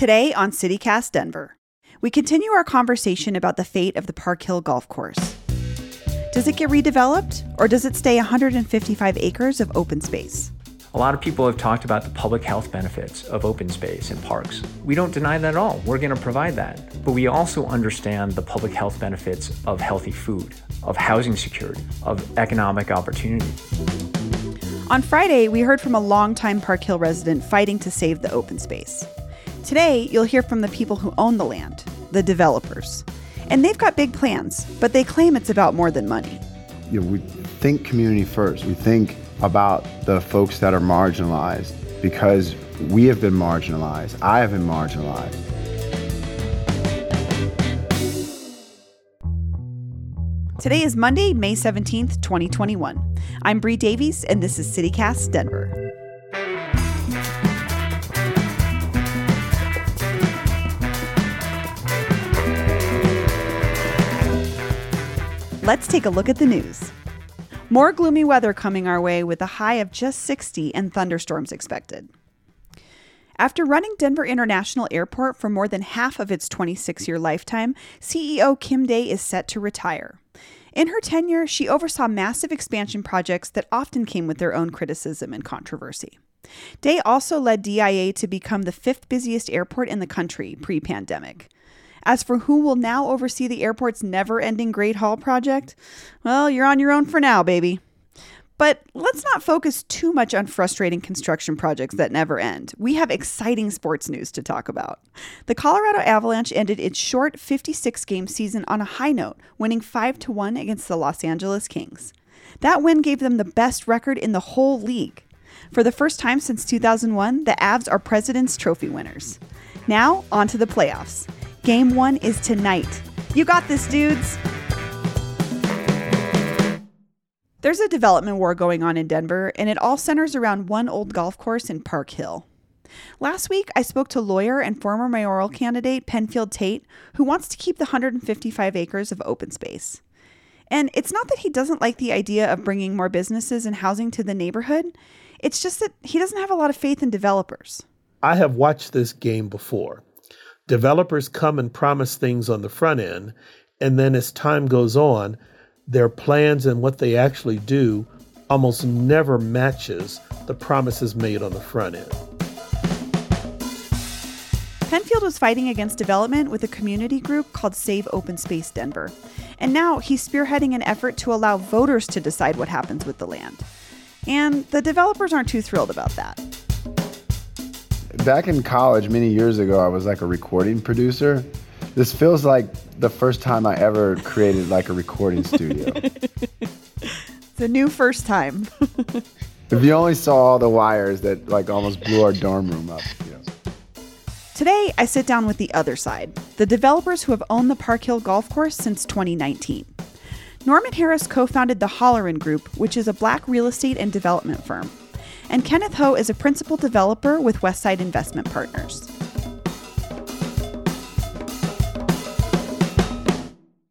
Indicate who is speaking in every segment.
Speaker 1: Today on CityCast Denver, we continue our conversation about the fate of the Park Hill Golf Course. Does it get redeveloped, or does it stay 155 acres of open space?
Speaker 2: A lot of people have talked about the public health benefits of open space and parks. We don't deny that at all. We're going to provide that. But we also understand the public health benefits of healthy food, of housing security, of economic opportunity.
Speaker 1: On Friday, we heard from a longtime Park Hill resident fighting to save the open space. Today, you'll hear from the people who own the land, the developers. And they've got big plans, but they claim it's about more than money.
Speaker 3: You know, we think community first. We think about the folks that are marginalized because we have been marginalized. I have been marginalized.
Speaker 1: Today is Monday, May 17th, 2021. I'm Bree Davies, and this is CityCast Denver. Let's take a look at the news. More gloomy weather coming our way with a high of just 60 and thunderstorms expected. After running Denver International Airport for more than half of its 26 year lifetime, CEO Kim Day is set to retire. In her tenure, she oversaw massive expansion projects that often came with their own criticism and controversy. Day also led DIA to become the fifth busiest airport in the country pre pandemic. As for who will now oversee the airport's never ending Great Hall project, well, you're on your own for now, baby. But let's not focus too much on frustrating construction projects that never end. We have exciting sports news to talk about. The Colorado Avalanche ended its short 56 game season on a high note, winning 5 to 1 against the Los Angeles Kings. That win gave them the best record in the whole league. For the first time since 2001, the Avs are President's Trophy winners. Now, on to the playoffs. Game one is tonight. You got this, dudes. There's a development war going on in Denver, and it all centers around one old golf course in Park Hill. Last week, I spoke to lawyer and former mayoral candidate Penfield Tate, who wants to keep the 155 acres of open space. And it's not that he doesn't like the idea of bringing more businesses and housing to the neighborhood, it's just that he doesn't have a lot of faith in developers.
Speaker 4: I have watched this game before. Developers come and promise things on the front end, and then as time goes on, their plans and what they actually do almost never matches the promises made on the front end.
Speaker 1: Penfield was fighting against development with a community group called Save Open Space Denver. And now he's spearheading an effort to allow voters to decide what happens with the land. And the developers aren't too thrilled about that
Speaker 3: back in college many years ago, I was like a recording producer. This feels like the first time I ever created like a recording studio.
Speaker 1: it's a new first time.
Speaker 3: if you only saw all the wires that like almost blew our dorm room up. You know.
Speaker 1: Today, I sit down with the other side, the developers who have owned the Park Hill Golf Course since 2019. Norman Harris co founded the Holleran Group, which is a black real estate and development firm and Kenneth Ho is a principal developer with Westside Investment Partners.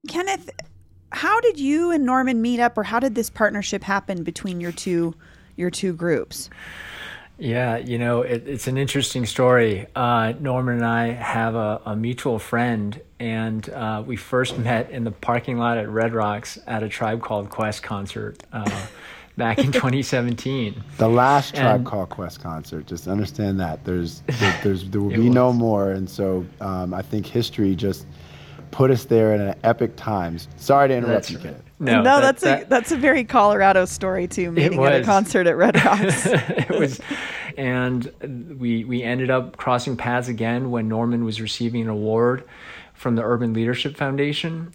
Speaker 1: Kenneth, how did you and Norman meet up, or how did this partnership happen between your two your two groups?
Speaker 2: Yeah, you know, it, it's an interesting story. Uh, Norman and I have a, a mutual friend, and uh, we first met in the parking lot at Red Rocks at a Tribe Called Quest concert. Uh, back in 2017.
Speaker 3: The last Tribe Called Quest concert. Just understand that there's there, there's there will be was. no more, and so um, I think history just put us there in an epic times. Sorry to interrupt that's you, Kenneth.
Speaker 1: No, no, that, that's that, a that's a very Colorado story too. Meeting at a concert at Red Rocks.
Speaker 2: it was, and we we ended up crossing paths again when Norman was receiving an award from the Urban Leadership Foundation,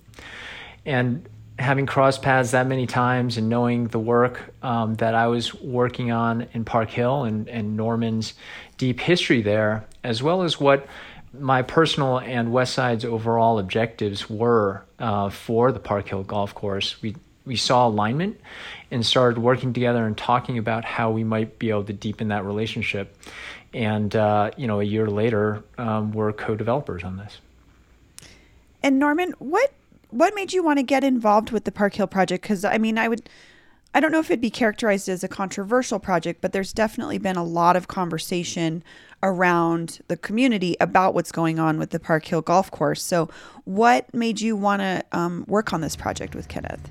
Speaker 2: and having crossed paths that many times and knowing the work um, that I was working on in Park Hill and, and Norman's deep history there, as well as what my personal and Westside's overall objectives were uh, for the Park Hill Golf Course, we we saw alignment and started working together and talking about how we might be able to deepen that relationship. And uh, you know, a year later, um, we're co-developers on this.
Speaker 1: And Norman, what what made you want to get involved with the Park Hill project? Because I mean, I would, I don't know if it'd be characterized as a controversial project, but there's definitely been a lot of conversation around the community about what's going on with the Park Hill Golf Course. So, what made you want to um, work on this project with Kenneth?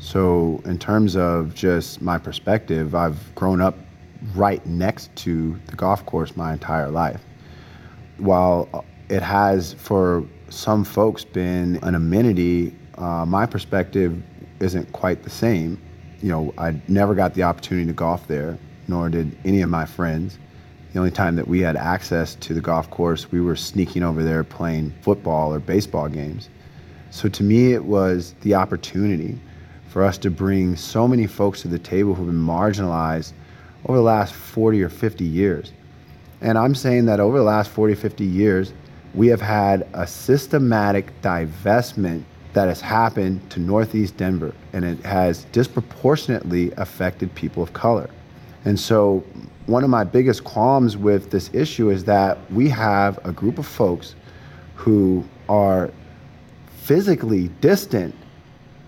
Speaker 3: So, in terms of just my perspective, I've grown up right next to the golf course my entire life. While it has, for some folks, been an amenity, uh, my perspective isn't quite the same. You know, I never got the opportunity to golf there, nor did any of my friends. The only time that we had access to the golf course, we were sneaking over there playing football or baseball games. So to me, it was the opportunity for us to bring so many folks to the table who've been marginalized over the last 40 or 50 years. And I'm saying that over the last 40, 50 years, we have had a systematic divestment that has happened to Northeast Denver, and it has disproportionately affected people of color. And so, one of my biggest qualms with this issue is that we have a group of folks who are physically distant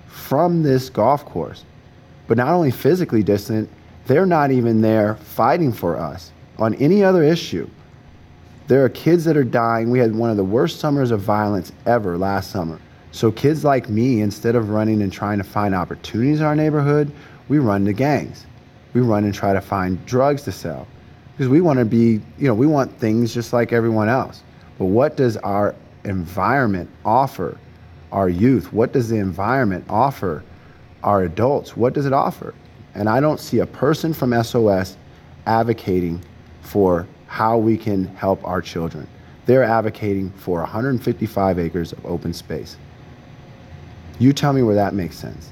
Speaker 3: from this golf course. But not only physically distant, they're not even there fighting for us on any other issue. There are kids that are dying. We had one of the worst summers of violence ever last summer. So, kids like me, instead of running and trying to find opportunities in our neighborhood, we run to gangs. We run and try to find drugs to sell because we want to be, you know, we want things just like everyone else. But what does our environment offer our youth? What does the environment offer our adults? What does it offer? And I don't see a person from SOS advocating for how we can help our children. They're advocating for 155 acres of open space. You tell me where that makes sense.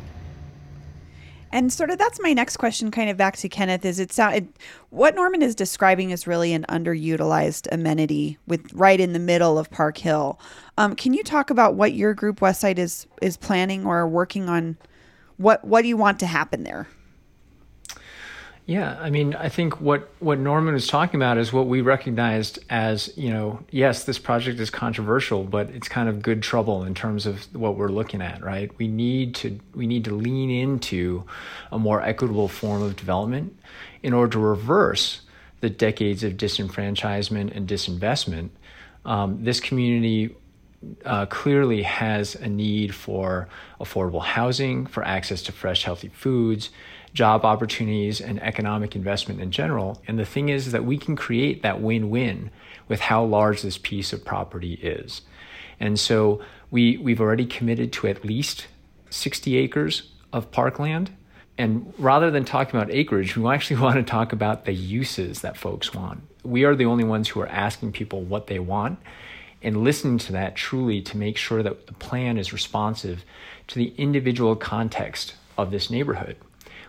Speaker 1: And sort of that's my next question, kind of back to Kenneth, is it sound what Norman is describing is really an underutilized amenity with right in the middle of Park Hill. Um, can you talk about what your group Westside is is planning or working on? What what do you want to happen there?
Speaker 2: Yeah, I mean, I think what what Norman was talking about is what we recognized as, you know, yes, this project is controversial, but it's kind of good trouble in terms of what we're looking at, right? We need to we need to lean into a more equitable form of development in order to reverse the decades of disenfranchisement and disinvestment. Um, this community uh, clearly has a need for affordable housing, for access to fresh, healthy foods job opportunities and economic investment in general. And the thing is that we can create that win win with how large this piece of property is. And so we, we've already committed to at least 60 acres of parkland. And rather than talking about acreage, we actually want to talk about the uses that folks want. We are the only ones who are asking people what they want and listening to that truly to make sure that the plan is responsive to the individual context of this neighborhood.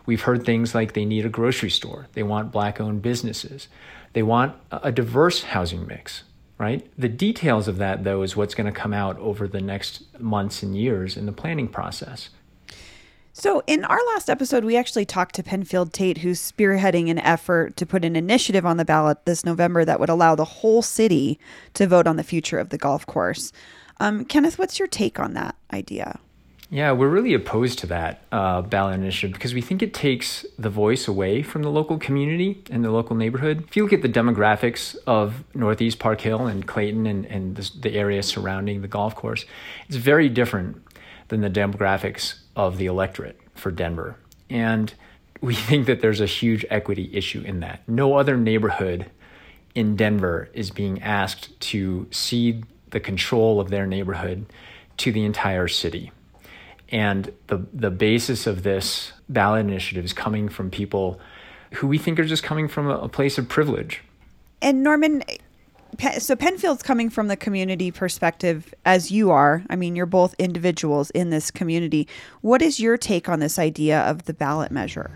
Speaker 2: We've heard things like they need a grocery store, they want black owned businesses, they want a diverse housing mix, right? The details of that, though, is what's going to come out over the next months and years in the planning process.
Speaker 1: So, in our last episode, we actually talked to Penfield Tate, who's spearheading an effort to put an initiative on the ballot this November that would allow the whole city to vote on the future of the golf course. Um, Kenneth, what's your take on that idea?
Speaker 2: Yeah, we're really opposed to that uh, ballot initiative because we think it takes the voice away from the local community and the local neighborhood. If you look at the demographics of Northeast Park Hill and Clayton and, and the, the area surrounding the golf course, it's very different than the demographics of the electorate for Denver. And we think that there's a huge equity issue in that. No other neighborhood in Denver is being asked to cede the control of their neighborhood to the entire city. And the, the basis of this ballot initiative is coming from people who we think are just coming from a, a place of privilege.
Speaker 1: And Norman, so Penfield's coming from the community perspective as you are. I mean, you're both individuals in this community. What is your take on this idea of the ballot measure?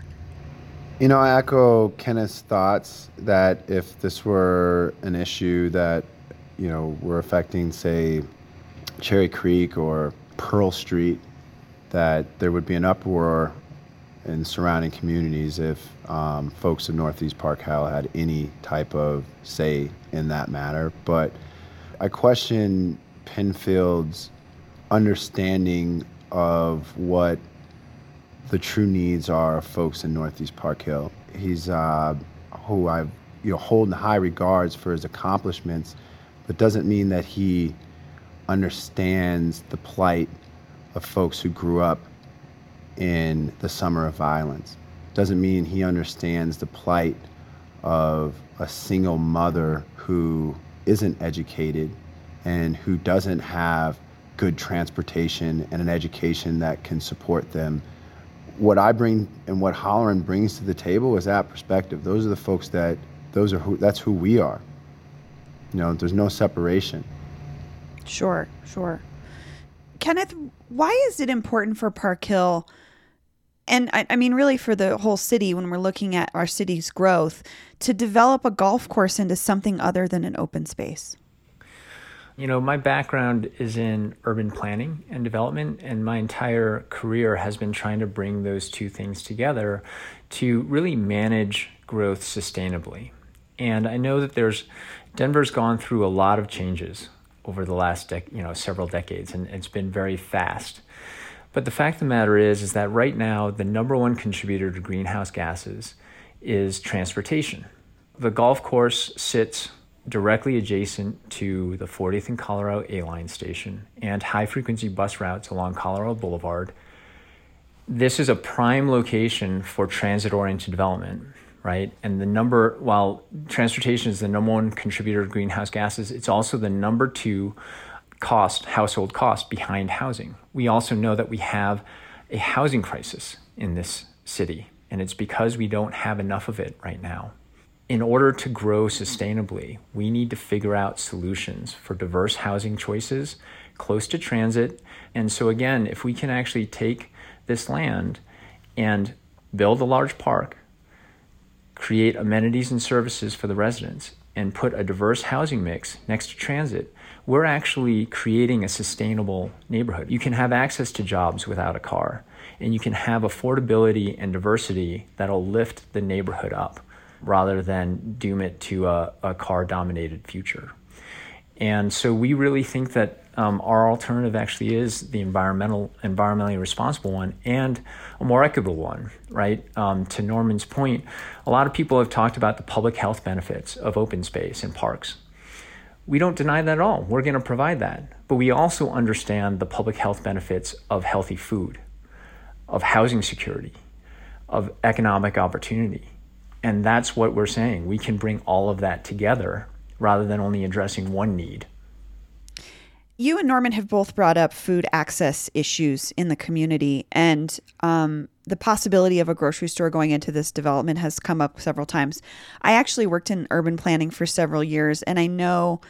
Speaker 3: You know, I echo Kenneth's thoughts that if this were an issue that, you know, were affecting, say, Cherry Creek or Pearl Street, that there would be an uproar in surrounding communities if um, folks in Northeast Park Hill had any type of say in that matter. But I question Penfield's understanding of what the true needs are of folks in Northeast Park Hill. He's uh, who I you know hold in high regards for his accomplishments, but doesn't mean that he understands the plight of folks who grew up in the summer of violence. Doesn't mean he understands the plight of a single mother who isn't educated and who doesn't have good transportation and an education that can support them. What I bring and what Holleran brings to the table is that perspective. Those are the folks that those are who that's who we are. You know, there's no separation.
Speaker 1: Sure, sure. Kenneth, why is it important for Park Hill? And I, I, mean, really, for the whole city, when we're looking at our city's growth, to develop a golf course into something other than an open space?
Speaker 2: You know, my background is in urban planning and development, and my entire career has been trying to bring those two things together to really manage growth sustainably. And I know that there's Denver's gone through a lot of changes over the last dec- you know several decades, and it's been very fast. But the fact of the matter is, is that right now the number one contributor to greenhouse gases is transportation. The golf course sits directly adjacent to the 40th and Colorado A line station and high frequency bus routes along Colorado Boulevard. This is a prime location for transit oriented development, right? And the number, while transportation is the number one contributor to greenhouse gases, it's also the number two cost, household cost behind housing. We also know that we have a housing crisis in this city, and it's because we don't have enough of it right now. In order to grow sustainably, we need to figure out solutions for diverse housing choices close to transit. And so, again, if we can actually take this land and build a large park, create amenities and services for the residents, and put a diverse housing mix next to transit, we're actually creating a sustainable neighborhood. You can have access to jobs without a car, and you can have affordability and diversity that'll lift the neighborhood up rather than doom it to a, a car dominated future. And so we really think that um, our alternative actually is the environmental, environmentally responsible one and a more equitable one, right? Um, to Norman's point, a lot of people have talked about the public health benefits of open space and parks. We don't deny that at all. We're going to provide that. But we also understand the public health benefits of healthy food, of housing security, of economic opportunity. And that's what we're saying. We can bring all of that together rather than only addressing one need.
Speaker 1: You and Norman have both brought up food access issues in the community, and um, the possibility of a grocery store going into this development has come up several times. I actually worked in urban planning for several years, and I know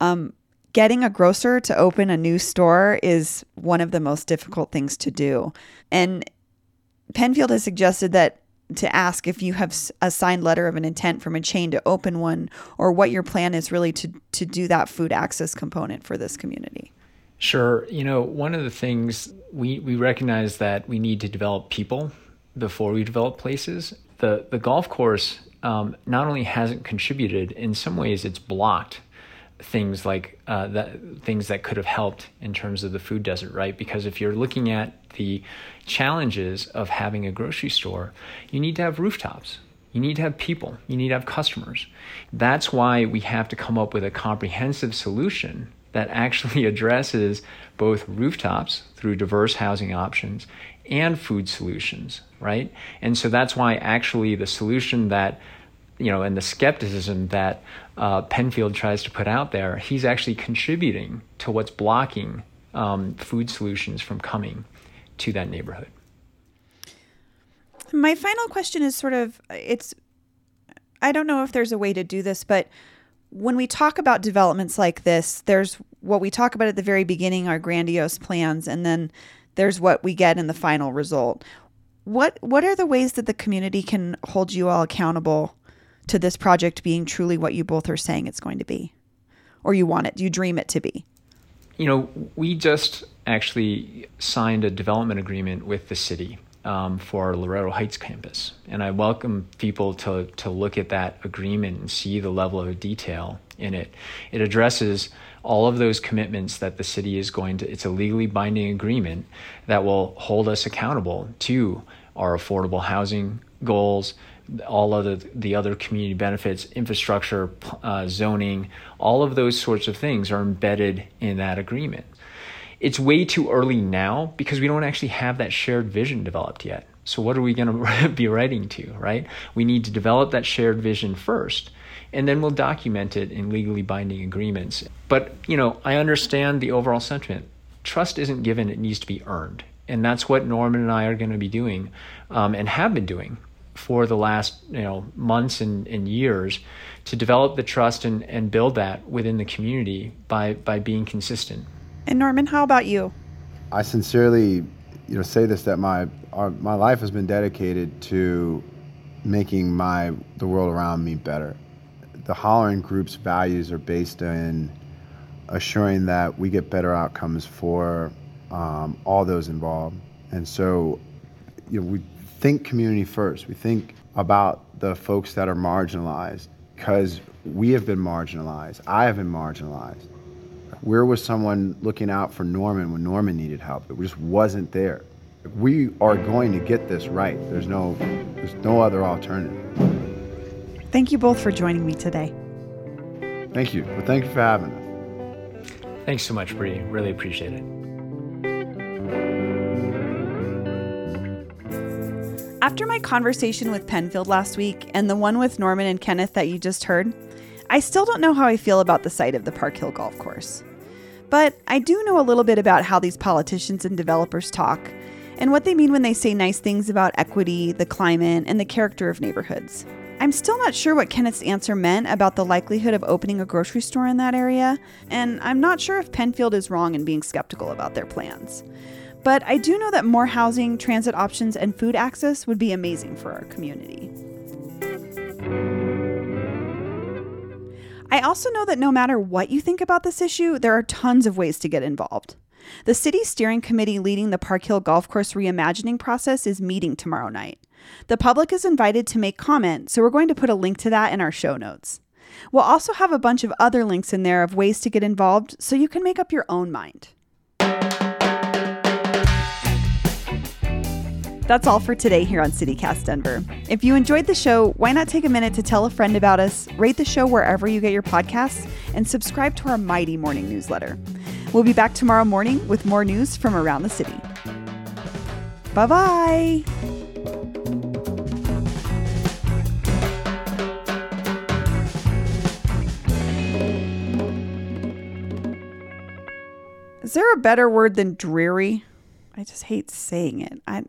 Speaker 1: um, getting a grocer to open a new store is one of the most difficult things to do. And Penfield has suggested that to ask if you have a signed letter of an intent from a chain to open one or what your plan is really to to do that food access component for this community.
Speaker 2: Sure. You know, one of the things we, we recognize that we need to develop people before we develop places. The the golf course um, not only hasn't contributed, in some ways it's blocked things like uh, that things that could have helped in terms of the food desert, right? Because if you're looking at the challenges of having a grocery store, you need to have rooftops. You need to have people. You need to have customers. That's why we have to come up with a comprehensive solution that actually addresses both rooftops through diverse housing options and food solutions, right? And so that's why actually the solution that you know, and the skepticism that uh, Penfield tries to put out there, he's actually contributing to what's blocking um, food solutions from coming to that neighborhood.
Speaker 1: My final question is sort of it's I don't know if there's a way to do this, but when we talk about developments like this, there's what we talk about at the very beginning, our grandiose plans, and then there's what we get in the final result. What what are the ways that the community can hold you all accountable to this project being truly what you both are saying it's going to be? Or you want it, you dream it to be?
Speaker 2: You know, we just actually signed a development agreement with the city um, for Loretto Heights campus. And I welcome people to, to look at that agreement and see the level of detail in it. It addresses all of those commitments that the city is going to, it's a legally binding agreement that will hold us accountable to our affordable housing goals, all of the, the other community benefits, infrastructure, uh, zoning, all of those sorts of things are embedded in that agreement. It's way too early now because we don't actually have that shared vision developed yet. So, what are we going to be writing to, right? We need to develop that shared vision first, and then we'll document it in legally binding agreements. But, you know, I understand the overall sentiment. Trust isn't given, it needs to be earned. And that's what Norman and I are going to be doing um, and have been doing for the last you know months and, and years to develop the trust and, and build that within the community by by being consistent.
Speaker 1: And Norman, how about you?
Speaker 3: I sincerely, you know, say this that my our, my life has been dedicated to making my the world around me better. The Holleran Group's values are based in assuring that we get better outcomes for um, all those involved, and so you know we think community first. We think about the folks that are marginalized because we have been marginalized. I have been marginalized. Where was someone looking out for Norman when Norman needed help? It just wasn't there. We are going to get this right. There's no, there's no other alternative.
Speaker 1: Thank you both for joining me today.
Speaker 3: Thank you. Well, thank you for having us.
Speaker 2: Thanks so much, Bree. Really appreciate it.
Speaker 1: After my conversation with Penfield last week and the one with Norman and Kenneth that you just heard, I still don't know how I feel about the site of the Park Hill Golf Course. But I do know a little bit about how these politicians and developers talk and what they mean when they say nice things about equity, the climate, and the character of neighborhoods. I'm still not sure what Kenneth's answer meant about the likelihood of opening a grocery store in that area, and I'm not sure if Penfield is wrong in being skeptical about their plans. But I do know that more housing, transit options, and food access would be amazing for our community. I also know that no matter what you think about this issue, there are tons of ways to get involved. The city steering committee leading the Park Hill Golf Course reimagining process is meeting tomorrow night. The public is invited to make comment, so we're going to put a link to that in our show notes. We'll also have a bunch of other links in there of ways to get involved so you can make up your own mind. That's all for today here on CityCast Denver. If you enjoyed the show, why not take a minute to tell a friend about us, rate the show wherever you get your podcasts, and subscribe to our mighty morning newsletter. We'll be back tomorrow morning with more news from around the city. Bye bye. Is there a better word than dreary? I just hate saying it. I